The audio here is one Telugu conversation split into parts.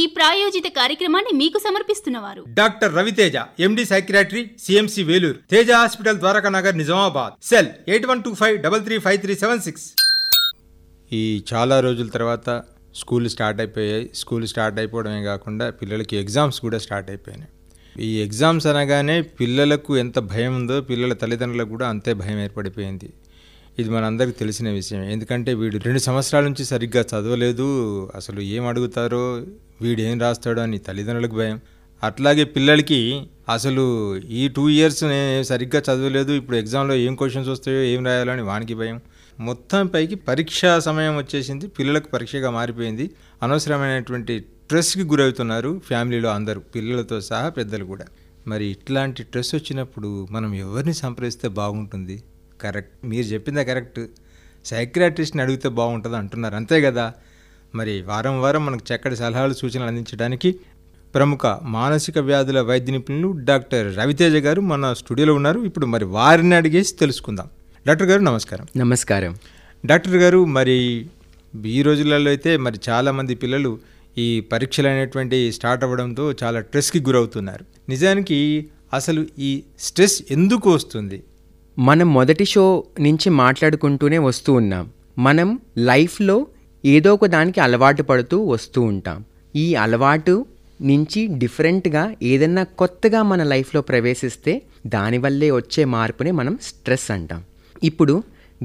ఈ ప్రాయోజిత కార్యక్రమాన్ని మీకు సమర్పిస్తున్నవారు. Doctor Raviteja MD psychiatry CMC Vellore Teja hospital Dwaraka Nagar Nizamabad. Cell eight one two five double three five three seven six. ఈ చాలా రోజుల తర్వాత స్కూల్ స్టార్ట్ అయిపోయాయి. స్కూల్ స్టార్ట్ అయిపోవడమే కాకుండా పిల్లలకి ఎగ్జామ్స్ కూడా స్టార్ట్ అయిపోయినాయి. ఈ ఎగ్జామ్స్ అనగానే పిల్లలకు ఎంత భయం ఉందో పిల్లల తల్లిదండ్రులకు కూడా అంతే భయం ఏర్పడిపోయింది. ఇది మనందరికీ తెలిసిన విషయం ఎందుకంటే వీడు రెండు సంవత్సరాల నుంచి సరిగ్గా చదవలేదు. అసలు ఏం అడుగుతారో వీడు ఏం రాస్తాడో అని తల్లిదండ్రులకు భయం. అట్లాగే పిల్లలకి అసలు ఈ టూ ఇయర్స్ నేను సరిగ్గా చదవలేదు ఇప్పుడు ఎగ్జామ్లో ఏం క్వశ్చన్స్ వస్తాయో ఏం రాయాలో అని వానికి భయం. మొత్తం పైకి పరీక్షా సమయం వచ్చేసింది పిల్లలకు పరీక్షగా మారిపోయింది. అనవసరమైనటువంటి స్ట్రెస్కి గురవుతున్నారు ఫ్యామిలీలో అందరూ పిల్లలతో సహా పెద్దలు కూడా. మరి ఇట్లాంటి స్ట్రెస్ వచ్చినప్పుడు మనం ఎవరిని సంప్రదిస్తే బాగుంటుంది? కరెక్ట్ మీరు చెప్పిందా కరెక్ట్. సైక్రాటిస్ట్ని అడిగితే బాగుంటుంది అంటున్నారు అంతే కదా? మరి వారం వారం మనకు చక్కటి సలహాలు సూచనలు అందించడానికి ప్రముఖ మానసిక వ్యాధుల వైద్య నిపుణులు డాక్టర్ రవితేజ గారు మన స్టూడియోలో ఉన్నారు. ఇప్పుడు మరి వారిని అడిగేసి తెలుసుకుందాం. డాక్టర్ గారు నమస్కారం. నమస్కారం. డాక్టర్ గారు మరి ఈ రోజులలో అయితే మరి చాలామంది పిల్లలు ఈ పరీక్షలు అనేటువంటి స్టార్ట్ అవ్వడంతో చాలా స్ట్రెస్కి గురవుతున్నారు. నిజానికి అసలు ఈ స్ట్రెస్ ఎందుకు వస్తుంది? మనం మొదటి షో నుంచి మాట్లాడుకుంటూనే వస్తూ ఉన్నాం. మనం లైఫ్లో ఏదో ఒక దానికి అలవాటు పడుతూ వస్తూ ఉంటాం. ఈ అలవాటు నుంచి డిఫరెంట్గా ఏదన్నా కొత్తగా మన లైఫ్లో ప్రవేశిస్తే దానివల్లే వచ్చే మార్పునే మనం స్ట్రెస్ అంటాం. ఇప్పుడు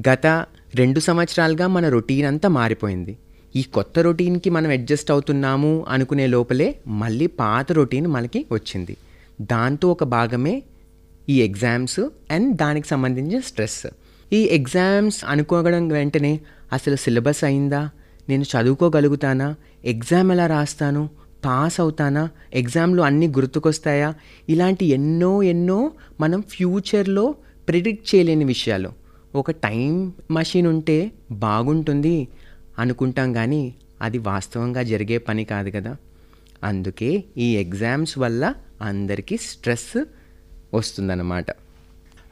గత రెండు సంవత్సరాలుగా మన రొటీన్ అంతా మారిపోయింది. ఈ కొత్త రొటీన్కి మనం అడ్జస్ట్ అవుతున్నాము అనుకునే లోపలే మళ్ళీ పాత రొటీన్ మనకి వచ్చింది. దాంతో ఒక భాగమే ఈ ఎగ్జామ్స్ అండ్ దానికి సంబంధించిన స్ట్రెస్ ఈ ఎగ్జామ్స్ అనుకోవడం వెంటనే అసలు సిలబస్ అయిందా? నేను చదువుకోగలుగుతానా? ఎగ్జామ్ ఎలా రాస్తాను? పాస్ అవుతానా? ఎగ్జామ్లో అన్నీ గుర్తుకొస్తాయా? ఇలాంటి ఎన్నో ఎన్నో మనం ఫ్యూచర్లో ప్రిడిక్ట్ చేయలేని విషయాలు. ఒక టైం మషిన్ ఉంటే బాగుంటుంది అనుకుంటాం కానీ అది వాస్తవంగా జరిగే పని కాదు కదా. అందుకే ఈ ఎగ్జామ్స్ వల్ల అందరికీ స్ట్రెస్ వస్తుందన్నమాట.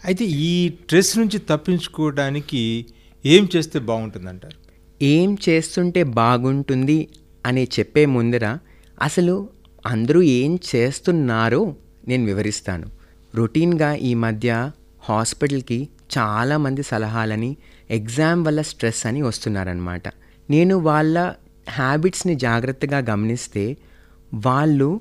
అయితే ఈ స్ట్రెస్ నుంచి తప్పించుకోవడానికి ఏం చేస్తే బాగుంటుందంటారు? ఏం చేస్తుంటే బాగుంటుంది అని చెప్పే ముందర అసలు అందరూ ఏం చేస్తున్నారో నేను వివరిస్తాను. రొటీన్గా ఈ మధ్య హాస్పిటల్కి చాలామంది సలహాలని ఎగ్జామ్ వల్ల స్ట్రెస్ అని వస్తున్నారనమాట నేను వాళ్ళ హ్యాబిట్స్ని జాగ్రత్తగా గమనిస్తే వాళ్ళు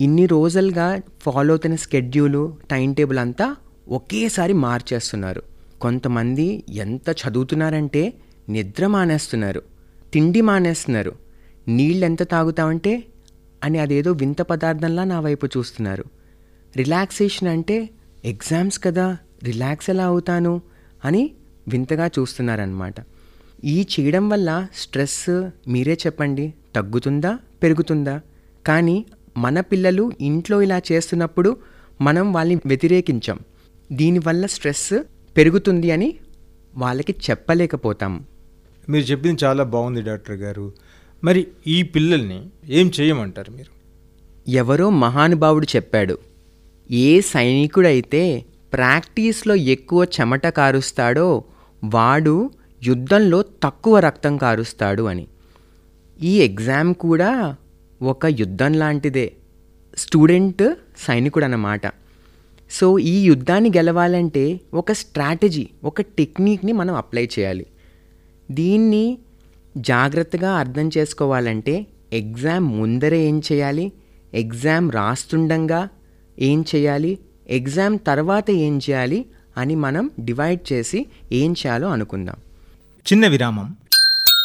ఇన్ని రోజులుగా ఫాలో అవుతున్న స్కెడ్యూలు టైం టేబుల్ అంతా ఒకేసారి మార్చేస్తున్నారు. కొంతమంది ఎంత చదువుతున్నారంటే నిద్ర మానేస్తున్నారు తిండి మానేస్తున్నారు నీళ్ళు ఎంత తాగుతామంటే అని అదేదో వింత పదార్థంలా నా వైపు చూస్తున్నారు. రిలాక్సేషన్ అంటే ఎగ్జామ్స్ కదా రిలాక్స్ ఎలా అవుతాను? అని వింతగా చూస్తున్నారనమాట ఈ చేయడం వల్ల స్ట్రెస్ మీరే చెప్పండి తగ్గుతుందా పెరుగుతుందా? కానీ మన పిల్లలు ఇంట్లో ఇలా చేస్తున్నప్పుడు మనం వాళ్ళని వ్యతిరేకించాం. దీనివల్ల స్ట్రెస్ పెరుగుతుంది అని వాళ్ళకి చెప్పలేకపోతాం. మీరు చెప్పింది చాలా బాగుంది డాక్టర్ గారు. మరి ఈ పిల్లల్ని ఏం చేయమంటారు మీరు? ఎవరో మహానుభావుడు చెప్పాడు ఏ సైనికుడైతే ప్రాక్టీస్లో ఎక్కువ చెమట కారుస్తాడో వాడు యుద్ధంలో తక్కువ రక్తం కారుస్తాడు అని. ఈ ఎగ్జామ్ కూడా ఒక యుద్ధం లాంటిదే స్టూడెంట్ సైనికుడు అన్నమాట సో ఈ యుద్ధాన్ని గెలవాలంటే ఒక స్ట్రాటజీ ఒక టెక్నిక్ని మనం అప్లై చేయాలి. దీన్ని జాగ్రత్తగా అర్థం చేసుకోవాలంటే ఎగ్జామ్ ముందరే ఏం చేయాలి? ఎగ్జామ్ రాస్తుండగా ఏం చేయాలి? ఎగ్జామ్ తర్వాత ఏం చేయాలి? అని మనం డివైడ్ చేసి ఏం చేయాలో అనుకుందాం. చిన్న విరామం.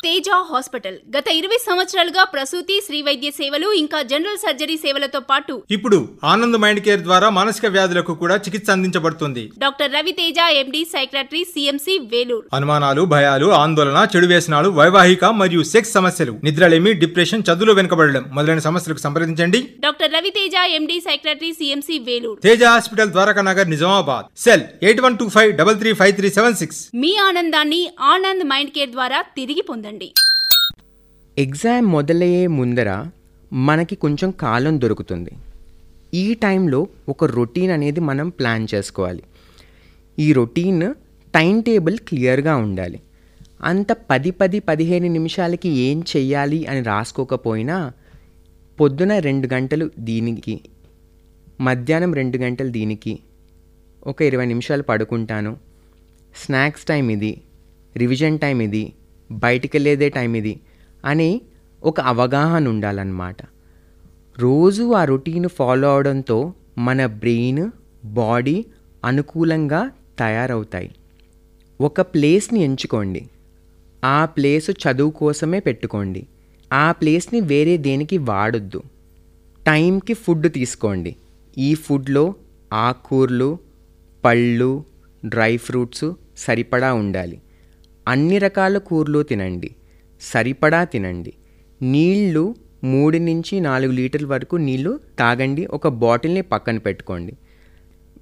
తేజ హాస్పిటల్. గత ఇరవై సంవత్సరాలుగా ప్రసూతి శ్రీ వైద్య సేవలు ఇంకా జనరల్ సర్జరీ సేవలతో పాటు ఇప్పుడు ఆనంద్ మైండ్ కేర్ ద్వారా మానసిక వ్యాధులకు కూడా చికిత్స అందించబడుతుంది. Doctor Raviteja MD psychiatry CMC Vellore. అనుమానాలు భయాలు ఆందోళన చెడు వ్యసనాలు వైవాహిక మరియు సెక్స్ సమస్యలు నిద్రలేమి డిప్రెషన్ చదువులో వెనుకబడడం మొదలైన సమస్యలకు సంప్రదించండి. Doctor Raviteja MD psychiatry CMC Vellore. Teja hospital Dwaraka Nagar Nizamabad. Cell eight one two five double three five three seven six. మీ ఆనందాన్ని ఆనంద్ మైండ్ కేర్ ద్వారా తిరిగి పొందండి. ఎగ్జామ్ మొదలయ్యే ముందర మనకి కొంచెం కాలం దొరుకుతుంది. ఈ టైంలో ఒక రొటీన్ అనేది మనం ప్లాన్ చేసుకోవాలి. ఈ రొటీన్ టైం టేబుల్ క్లియర్గా ఉండాలి. అంత పది పది పదిహేను నిమిషాలకి ఏం చెయ్యాలి అని రాసుకోకపోయినా పొద్దున రెండు గంటలు దీనికి మధ్యాహ్నం రెండు గంటలు దీనికి ఒక ఇరవై నిమిషాలు పడుకుంటాను. స్నాక్స్ టైం ఇది రివిజన్ టైం ఇది బయటికి వెళ్ళేదే టైం ఇది అని ఒక అవగాహన ఉండాలన్నమాట. రోజు ఆ రొటీన్ ఫాలో అవడంతో మన బ్రెయిన్ బాడీ అనుకూలంగా తయారవుతాయి. ఒక ప్లేస్ని ఎంచుకోండి. ఆ ప్లేస్ చదువు కోసమే పెట్టుకోండి. ఆ ప్లేస్ని వేరే దేనికి వాడొద్దు. టైంకి ఫుడ్ తీసుకోండి. ఈ ఫుడ్లో ఆకుకూరలు పళ్ళు డ్రై ఫ్రూట్స్ సరిపడా ఉండాలి. అన్ని రకాల కూరలు తినండి. సరిపడా తినండి. నీళ్ళు మూడు నుంచి నాలుగు లీటర్ల వరకు నీళ్ళు తాగండి. ఒక బాటిల్ని పక్కన పెట్టుకోండి.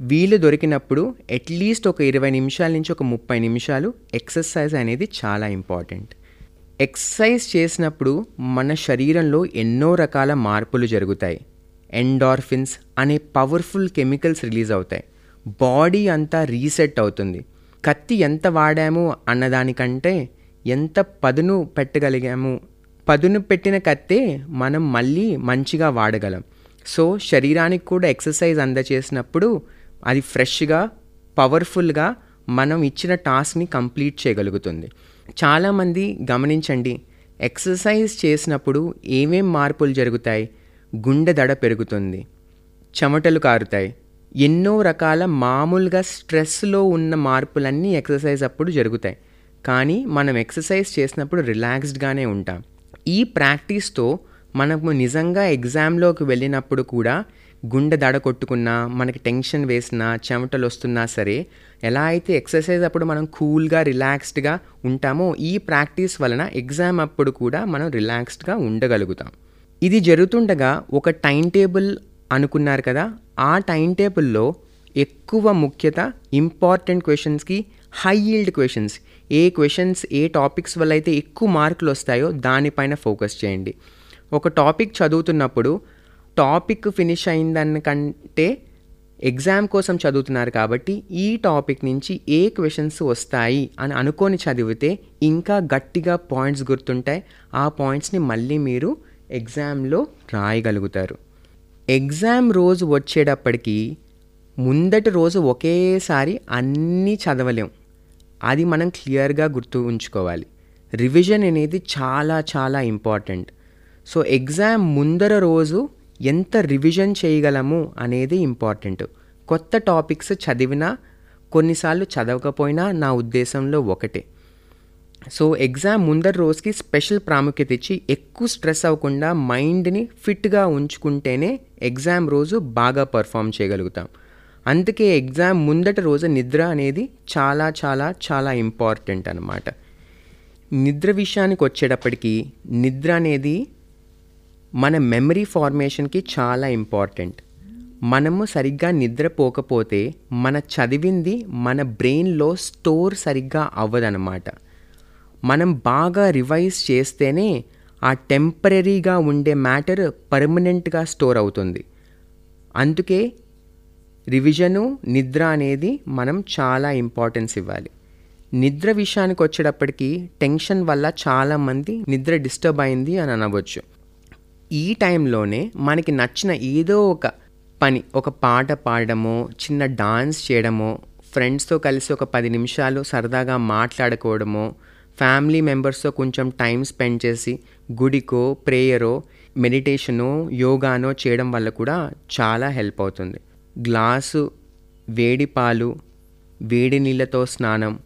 వీలు దొరికినప్పుడు అట్లీస్ట్ ఒక ఇరవై నిమిషాల నుంచి ఒక ముప్పై నిమిషాలు ఎక్సర్సైజ్ అనేది చాలా ఇంపార్టెంట్. ఎక్సర్సైజ్ చేసినప్పుడు మన శరీరంలో ఎన్నో రకాల మార్పులు జరుగుతాయి. ఎండార్ఫిన్స్ అనే పవర్ఫుల్ కెమికల్స్ రిలీజ్ అవుతాయి. బాడీ అంతా రీసెట్ అవుతుంది. కత్తి ఎంత వాడాము అన్నదానికంటే ఎంత పదును పెట్టగలిగాము? పదును పెట్టిన కత్తే మనం మళ్ళీ మంచిగా వాడగలం. సో శరీరానికి కూడా ఎక్సర్సైజ్ అందచేసినప్పుడు అది ఫ్రెష్గా పవర్ఫుల్గా మనం ఇచ్చిన టాస్క్ని కంప్లీట్ చేయగలుగుతుంది. చాలామంది గమనించండి ఎక్సర్సైజ్ చేసినప్పుడు ఏమేం మార్పులు జరుగుతాయి? గుండె దడ పెరుగుతుంది చెమటలు కారుతాయి ఎన్నో రకాల మామూలుగా స్ట్రెస్లో ఉన్న మార్పులన్నీ ఎక్సర్సైజ్ అప్పుడు జరుగుతాయి. కానీ మనం ఎక్సర్సైజ్ చేసినప్పుడు రిలాక్స్డ్గానే ఉంటాం. ఈ ప్రాక్టీస్తో మనము నిజంగా ఎగ్జామ్లోకి వెళ్ళినప్పుడు కూడా గుండె దడ కొట్టుకున్నా మనకి టెన్షన్ వేసినా చెమటలు వస్తున్నా సరే ఎలా అయితే ఎక్సర్సైజ్ అప్పుడు మనం కూల్గా రిలాక్స్డ్గా ఉంటామో ఈ ప్రాక్టీస్ వలన ఎగ్జామ్ అప్పుడు కూడా మనం రిలాక్స్డ్గా ఉండగలుగుతాం. ఇది జరుగుతుండగా ఒక టైం టేబుల్ అనుకున్నారు కదా ఆ టైం టేబుల్లో ఎక్కువ ముఖ్యత ఇంపార్టెంట్ క్వశ్చన్స్కి హై ఈల్డ్ క్వశ్చన్స్. ఏ క్వశ్చన్స్ ఏ టాపిక్స్ వల్ల అయితే ఎక్కువ మార్కులు వస్తాయో దానిపైన ఫోకస్ చేయండి. ఒక టాపిక్ చదువుతున్నప్పుడు టాపిక్ ఫినిష్ అయిందనికంటే ఎగ్జామ్ కోసం చదువుతున్నారు కాబట్టి ఈ టాపిక్ నుంచి ఏ క్వశ్చన్స్ వస్తాయి అని అనుకొని చదివితే ఇంకా గట్టిగా పాయింట్స్ గుర్తుంటాయి. ఆ పాయింట్స్ని మళ్ళీ మీరు ఎగ్జామ్లో రాయగలుగుతారు. ఎగ్జామ్ రోజు వచ్చేటప్పటికి ముందటి రోజు ఒకేసారి అన్నీ చదవలేం. అది మనం క్లియర్గా గుర్తు ఉంచుకోవాలి. రివిజన్ అనేది చాలా చాలా ఇంపార్టెంట్. సో ఎగ్జామ్ ముందర రోజు ఎంత రివిజన్ చేయగలము అనేది ఇంపార్టెంట్. కొత్త టాపిక్స్ చదివినా కొన్నిసార్లు చదవకపోయినా నా ఉద్దేశంలో ఒకటే. సో ఎగ్జామ్ ముందర రోజుకి స్పెషల్ ప్రాముఖ్యత ఇచ్చి ఎక్కువ స్ట్రెస్ అవ్వకుండా మైండ్ని ఫిట్గా ఉంచుకుంటేనే ఎగ్జామ్ రోజు బాగా పర్ఫామ్ చేయగలుగుతాం. అందుకే ఎగ్జామ్ ముందట రోజు నిద్ర అనేది చాలా చాలా చాలా ఇంపార్టెంట్ అనమాట నిద్ర విషయానికి వచ్చేటప్పటికి నిద్ర అనేది మన మెమరీ ఫార్మేషన్కి చాలా ఇంపార్టెంట్. మనము సరిగ్గా నిద్రపోకపోతే మన చదివింది మన బ్రెయిన్లో స్టోర్ సరిగ్గా అవ్వదనమాట మనం బాగా రివైజ్ చేస్తేనే ఆ టెంపరీగా ఉండే మ్యాటర్ పర్మనెంట్గా స్టోర్ అవుతుంది. అందుకే రివిజను నిద్ర అనేది మనం చాలా ఇంపార్టెన్స్ ఇవ్వాలి. నిద్ర విషయానికి వచ్చేటప్పటికి టెన్షన్ వల్ల చాలామంది నిద్ర డిస్టర్బ్ అయింది అని అనవచ్చు. ఈ టైంలోనే మనకి నచ్చిన ఏదో ఒక పని ఒక పాట పాడడమో చిన్న డాన్స్ చేయడమో ఫ్రెండ్స్తో కలిసి ఒక పది నిమిషాలు సరదాగా మాట్లాడుకోవడమో ఫ్యామిలీ మెంబర్స్తో కొంచెం టైం స్పెండ్ చేసి గుడికో ప్రేయరో మెడిటేషనో యోగానో చేయడం వల్ల కూడా చాలా హెల్ప్ అవుతుంది. గ్లాసు వేడి పాలు వేడి నీళ్ళతో స్నానం.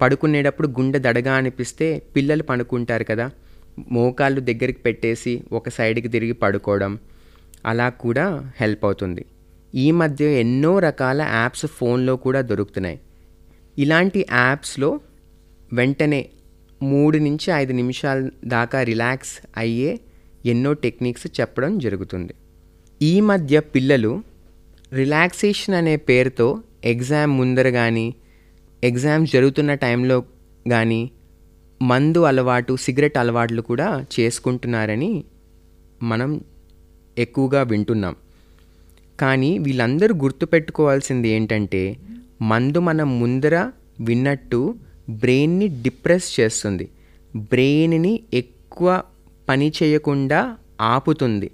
పడుకునేటప్పుడు గుండె దడగా అనిపిస్తే పిల్లలు పడుకుంటారు కదా మోకాళ్ళు దగ్గరికి పెట్టేసి ఒక సైడ్కి తిరిగి పడుకోవడం అలా కూడా హెల్ప్ అవుతుంది. ఈ మధ్య ఎన్నో రకాల యాప్స్ ఫోన్లో కూడా దొరుకుతున్నాయి. ఇలాంటి యాప్స్లో వెంటనే మూడు నుంచి ఐదు నిమిషాల దాకా రిలాక్స్ అయ్యే ఎన్నో టెక్నిక్స్ చెప్పడం జరుగుతుంది. ఈ మధ్య పిల్లలు రిలాక్సేషన్ అనే పేరుతో ఎగ్జామ్ ముందర కానీ ఎగ్జామ్స్ జరుగుతున్న టైంలో కానీ మందు అలవాటు సిగరెట్ అలవాట్లు కూడా చేసుకుంటున్నారని మనం ఎక్కువగా వింటున్నాం. కానీ వీళ్ళందరూ గుర్తుపెట్టుకోవాల్సింది ఏంటంటే మందు మనం ముందర విన్నట్టు బ్రెయిన్ని డిప్రెస్ చేస్తుంది. బ్రెయిన్ని ఎక్కువ పని చేయకుండా ఆపుతుంది.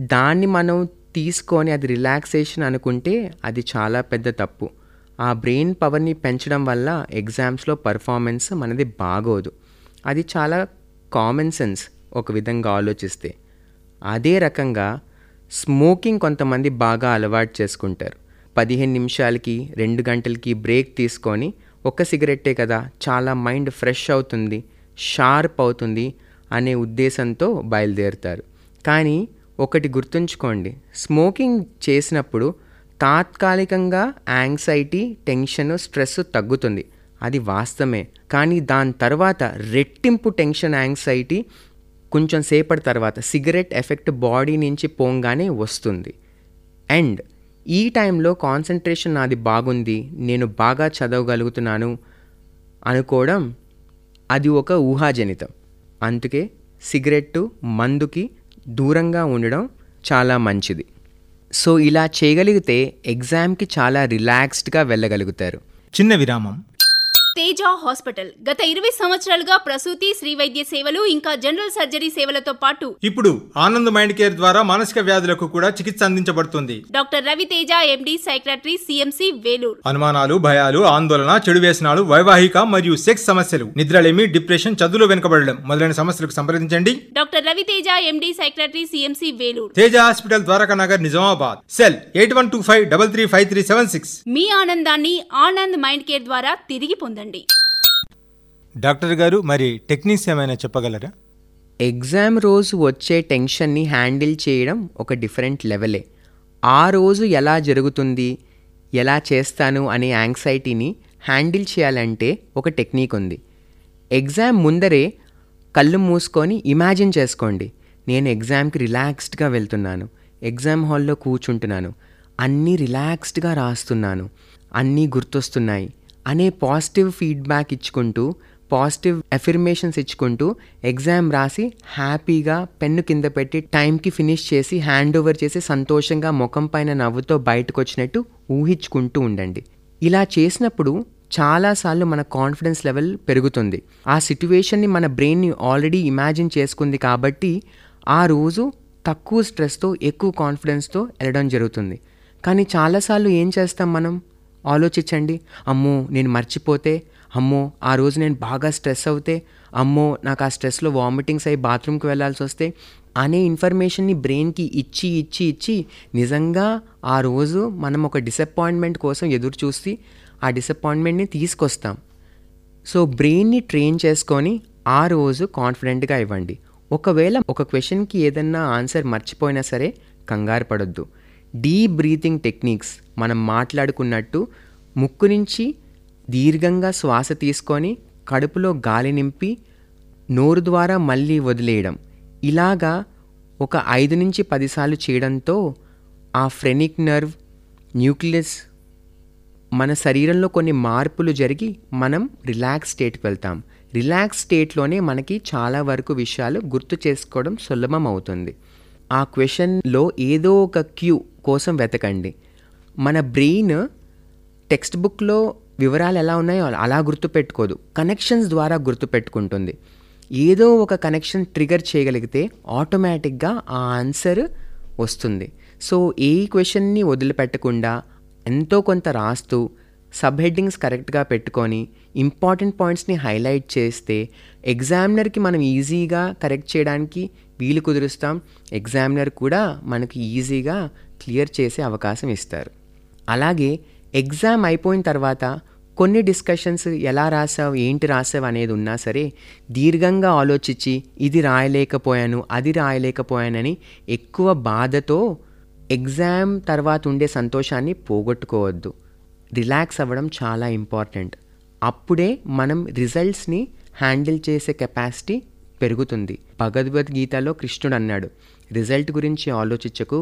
దాన్ని మనం తీసుకొని అది రిలాక్సేషన్ అనుకుంటే అది చాలా పెద్ద తప్పు. ఆ బ్రెయిన్ పవర్ని పెంచడం వల్ల ఎగ్జామ్స్లో పర్ఫార్మెన్స్ మనది బాగోదు. అది చాలా కామన్ సెన్స్ ఒక విధంగా ఆలోచిస్తే. అదే రకంగా స్మోకింగ్ కొంతమంది బాగా అలవాటు చేసుకుంటారు. పదిహేను నిమిషాలకి రెండు గంటలకి బ్రేక్ తీసుకొని ఒక్క సిగరెట్టే కదా చాలా మైండ్ ఫ్రెష్ అవుతుంది షార్ప్ అవుతుంది అనే ఉద్దేశంతో బయలుదేరుతారు. కానీ ఒకటి గుర్తుంచుకోండి స్మోకింగ్ చేసినప్పుడు తాత్కాలికంగా యాంగ్జైటీ టెన్షన్ స్ట్రెస్ తగ్గుతుంది. అది వాస్తవమే. కానీ దాని తర్వాత రెట్టింపు టెన్షన్ యాంగ్జైటీ కొంచెం సేపటి తర్వాత సిగరెట్ ఎఫెక్ట్ బాడీ నుంచి పోంగానే వస్తుంది. అండ్ ఈ టైంలో కాన్సన్ట్రేషన్ నాది బాగుంది నేను బాగా చదవగలుగుతున్నాను అనుకోవడం అది ఒక ఊహాజనితం. అందుకే సిగరెట్టు మందుకి దూరంగా ఉండడం చాలా మంచిది. సో ఇలా చేయగలిగితే ఎగ్జామ్కి చాలా రిలాక్స్డ్గా వెళ్ళగలుగుతారు. చిన్న విరామం. తేజ హాస్పిటల్. గత ఇరవై సంవత్సరాలుగా ప్రసూతి శ్రీ వైద్య సేవలు ఇంకా జనరల్ సర్జరీ సేవలతో పాటు ఇప్పుడు ఆనంద్ మైండ్ కేర్ ద్వారా మానసిక వ్యాధులకు కూడా చికిత్స అందించబడుతుంది. Doctor Raviteja MD psychiatry CMC Vellore. అనుమానాలు భయాలు ఆందోళన చెడు వ్యసనాలు వైవాహిక మరియు సెక్స్ సమస్యలు నిద్రలేమి డిప్రెషన్ చదువులో వెనుకబడడం మొదలైన సమస్యలకు సంప్రదించండి. Doctor Raviteja MD psychiatry CMC Vellore. Teja hospital Dwaraka Nagar Nizamabad. Cell eight one two five double three five three seven six. మీ ఆనందాన్ని ఆనంద్ మైండ్ కేర్ ద్వారా తిరిగి పొందండి. డాక్టర్ గారు మరి టెక్నిక్స్ ఏమైనా చెప్పగలరా? ఎగ్జామ్ రోజు వచ్చే టెన్షన్ని హ్యాండిల్ చేయడం ఒక డిఫరెంట్ లెవెలే. ఆ రోజు ఎలా జరుగుతుంది ఎలా చేస్తాను అనే యాంగ్జైటీని హ్యాండిల్ చేయాలంటే ఒక టెక్నిక్ ఉంది. ఎగ్జామ్ ముందరే కళ్ళు మూసుకొని ఇమాజిన్ చేసుకోండి. నేను ఎగ్జామ్కి రిలాక్స్డ్గా వెళ్తున్నాను. ఎగ్జామ్ హాల్లో కూర్చుంటున్నాను. అన్నీ రిలాక్స్డ్గా రాస్తున్నాను. అన్నీ గుర్తొస్తున్నాయి. అనే పాజిటివ్ ఫీడ్బ్యాక్ ఇచ్చుకుంటూ పాజిటివ్ ఎఫిర్మేషన్స్ ఇచ్చుకుంటూ ఎగ్జామ్ రాసి హ్యాపీగా పెన్ను కింద పెట్టి టైంకి ఫినిష్ చేసి హ్యాండ్ ఓవర్ చేసి సంతోషంగా ముఖం పైన నవ్వుతో బయటకు వచ్చినట్టు ఊహించుకుంటూ ఉండండి. ఇలా చేసినప్పుడు చాలాసార్లు మన కాన్ఫిడెన్స్ లెవెల్ పెరుగుతుంది. ఆ సిట్యువేషన్ని మన బ్రెయిన్ని ఆల్రెడీ ఇమాజిన్ చేసుకుంది కాబట్టి ఆ రోజు తక్కువ స్ట్రెస్తో ఎక్కువ కాన్ఫిడెన్స్తో వెళ్ళడం జరుగుతుంది. కానీ చాలాసార్లు ఏం చేస్తాం మనం? ఆలోచించండి. అమ్మో నేను మర్చిపోతే అమ్మో ఆ రోజు నేను బాగా స్ట్రెస్ అవుతే అమ్మో నాకు ఆ స్ట్రెస్లో వామిటింగ్స్ అయ్యి బాత్రూమ్కి వెళ్ళాల్సి వస్తే అనే ఇన్ఫర్మేషన్ని బ్రెయిన్కి ఇచ్చి ఇచ్చి ఇచ్చి నిజంగా ఆ రోజు మనం ఒక డిసప్పాయింట్మెంట్ కోసం ఎదురు చూసి ఆ డిసప్పాయింట్మెంట్ని తీసుకొస్తాం. సో బ్రెయిన్ని ట్రైన్ చేసుకొని ఆ రోజు కాన్ఫిడెంట్గా ఇవ్వండి. ఒకవేళ ఒక క్వశ్చన్కి ఏదన్నా ఆన్సర్ మర్చిపోయినా సరే కంగారు పడొద్దు. డీప్ బ్రీతింగ్ టెక్నిక్స్ మనం మాట్లాడుకున్నట్టు ముక్కు నుంచి దీర్ఘంగా శ్వాస తీసుకొని కడుపులో గాలి నింపి నోరు ద్వారా మళ్ళీ వదిలేయడం. ఇలాగా ఒక ఐదు నుంచి పదిసార్లు చేయడంతో ఆ ఫ్రెనిక్ నర్వ్ న్యూక్లియస్ మన శరీరంలో కొన్ని మార్పులు జరిగి మనం రిలాక్స్ స్టేట్కి వెళ్తాం. రిలాక్స్ స్టేట్లోనే మనకి చాలా వరకు విషయాలు గుర్తు చేసుకోవడం సులభం అవుతుంది. ఆ క్వశ్చన్లో ఏదో ఒక క్యూ కోసం వెతకండి. మన బ్రెయిన్ టెక్స్ట్ బుక్లో వివరాలు ఎలా ఉన్నాయో అలా గుర్తుపెట్టుకోదు. కనెక్షన్స్ ద్వారా గుర్తుపెట్టుకుంటుంది. ఏదో ఒక కనెక్షన్ ట్రిగర్ చేయగలిగితే ఆటోమేటిక్గా ఆ ఆన్సర్ వస్తుంది. సో ఏ క్వశ్చన్ని వదిలిపెట్టకుండా ఎంతో కొంత రాస్తూ సబ్ హెడ్డింగ్స్ కరెక్ట్గా పెట్టుకొని ఇంపార్టెంట్ పాయింట్స్ని హైలైట్ చేస్తే ఎగ్జామినర్కి మనం ఈజీగా కరెక్ట్ చేయడానికి వీలు కుదురుస్తాం. ఎగ్జామినర్ కూడా మనకి ఈజీగా క్లియర్ చేసే అవకాశం ఇస్తారు. అలాగే ఎగ్జామ్ అయిపోయిన తర్వాత కొన్ని డిస్కషన్స్ ఎలా రాసావు ఏంటి రాసావు అనేది ఉన్నా సరే దీర్ఘంగా ఆలోచించి ఇది రాయలేకపోయాను అది రాయలేకపోయానని ఎక్కువ బాధతో ఎగ్జామ్ తర్వాత ఉండే సంతోషాన్ని పోగొట్టుకోవద్దు. రిలాక్స్ అవ్వడం చాలా ఇంపార్టెంట్. అప్పుడే మనం రిజల్ట్స్ని హ్యాండిల్ చేసే కెపాసిటీ పెరుగుతుంది. భగవద్గీతలో కృష్ణుడు అన్నాడు రిజల్ట్ గురించి ఆలోచించకు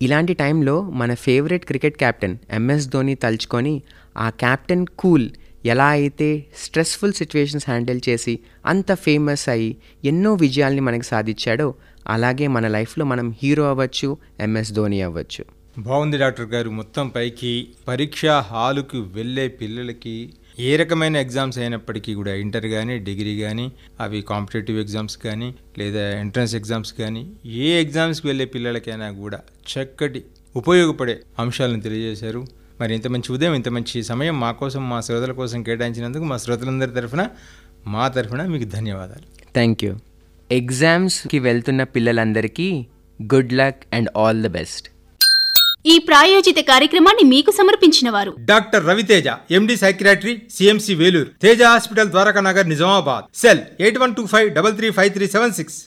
ఇలాంటి టైంలో మన favourite cricket captain MS Dhoni తలుచుకొని ఆ క్యాప్టెన్ కూల్ ఎలా అయితే స్ట్రెస్ఫుల్ సిచ్యువేషన్స్ హ్యాండిల్ చేసి అంత ఫేమస్ అయ్యి ఎన్నో విజయాల్ని మనకి సాధించాడో అలాగే మన లైఫ్లో మనం హీరో అవ్వచ్చు ఎంఎస్ ధోని అవ్వచ్చు. బాగుంది డాక్టర్ గారు. మొత్తం పైకి పరీక్ష హాలుకు వెళ్ళే పిల్లలకి ఏ రకమైన ఎగ్జామ్స్ అయినప్పటికీ కూడా ఇంటర్ కానీ డిగ్రీ కానీ అవి కాంపిటేటివ్ ఎగ్జామ్స్ కానీ లేదా ఎంట్రన్స్ ఎగ్జామ్స్ కానీ ఏ ఎగ్జామ్స్కి వెళ్ళే పిల్లలకైనా కూడా చక్కటి ఉపయోగపడే అంశాలను తెలియజేశారు. మరి ఇంత మంచి ఉదయం ఇంత మంచి సమయం మా కోసం మా శ్రోతల కోసం కేటాయించినందుకు మా శ్రోతలందరి తరఫున మా తరఫున మీకు ధన్యవాదాలు. థ్యాంక్ యూ ఎగ్జామ్స్కి వెళ్తున్న పిల్లలందరికీ good luck and all the best ఈ ప్రాయోజిత కార్యక్రమాన్ని మీకు సమర్పించిన వారు. Doctor Raviteja MD psychiatry CMC Vellore Teja hospital Dwaraka Nagar Nizamabad. Cell eight one two five double three five three seven six.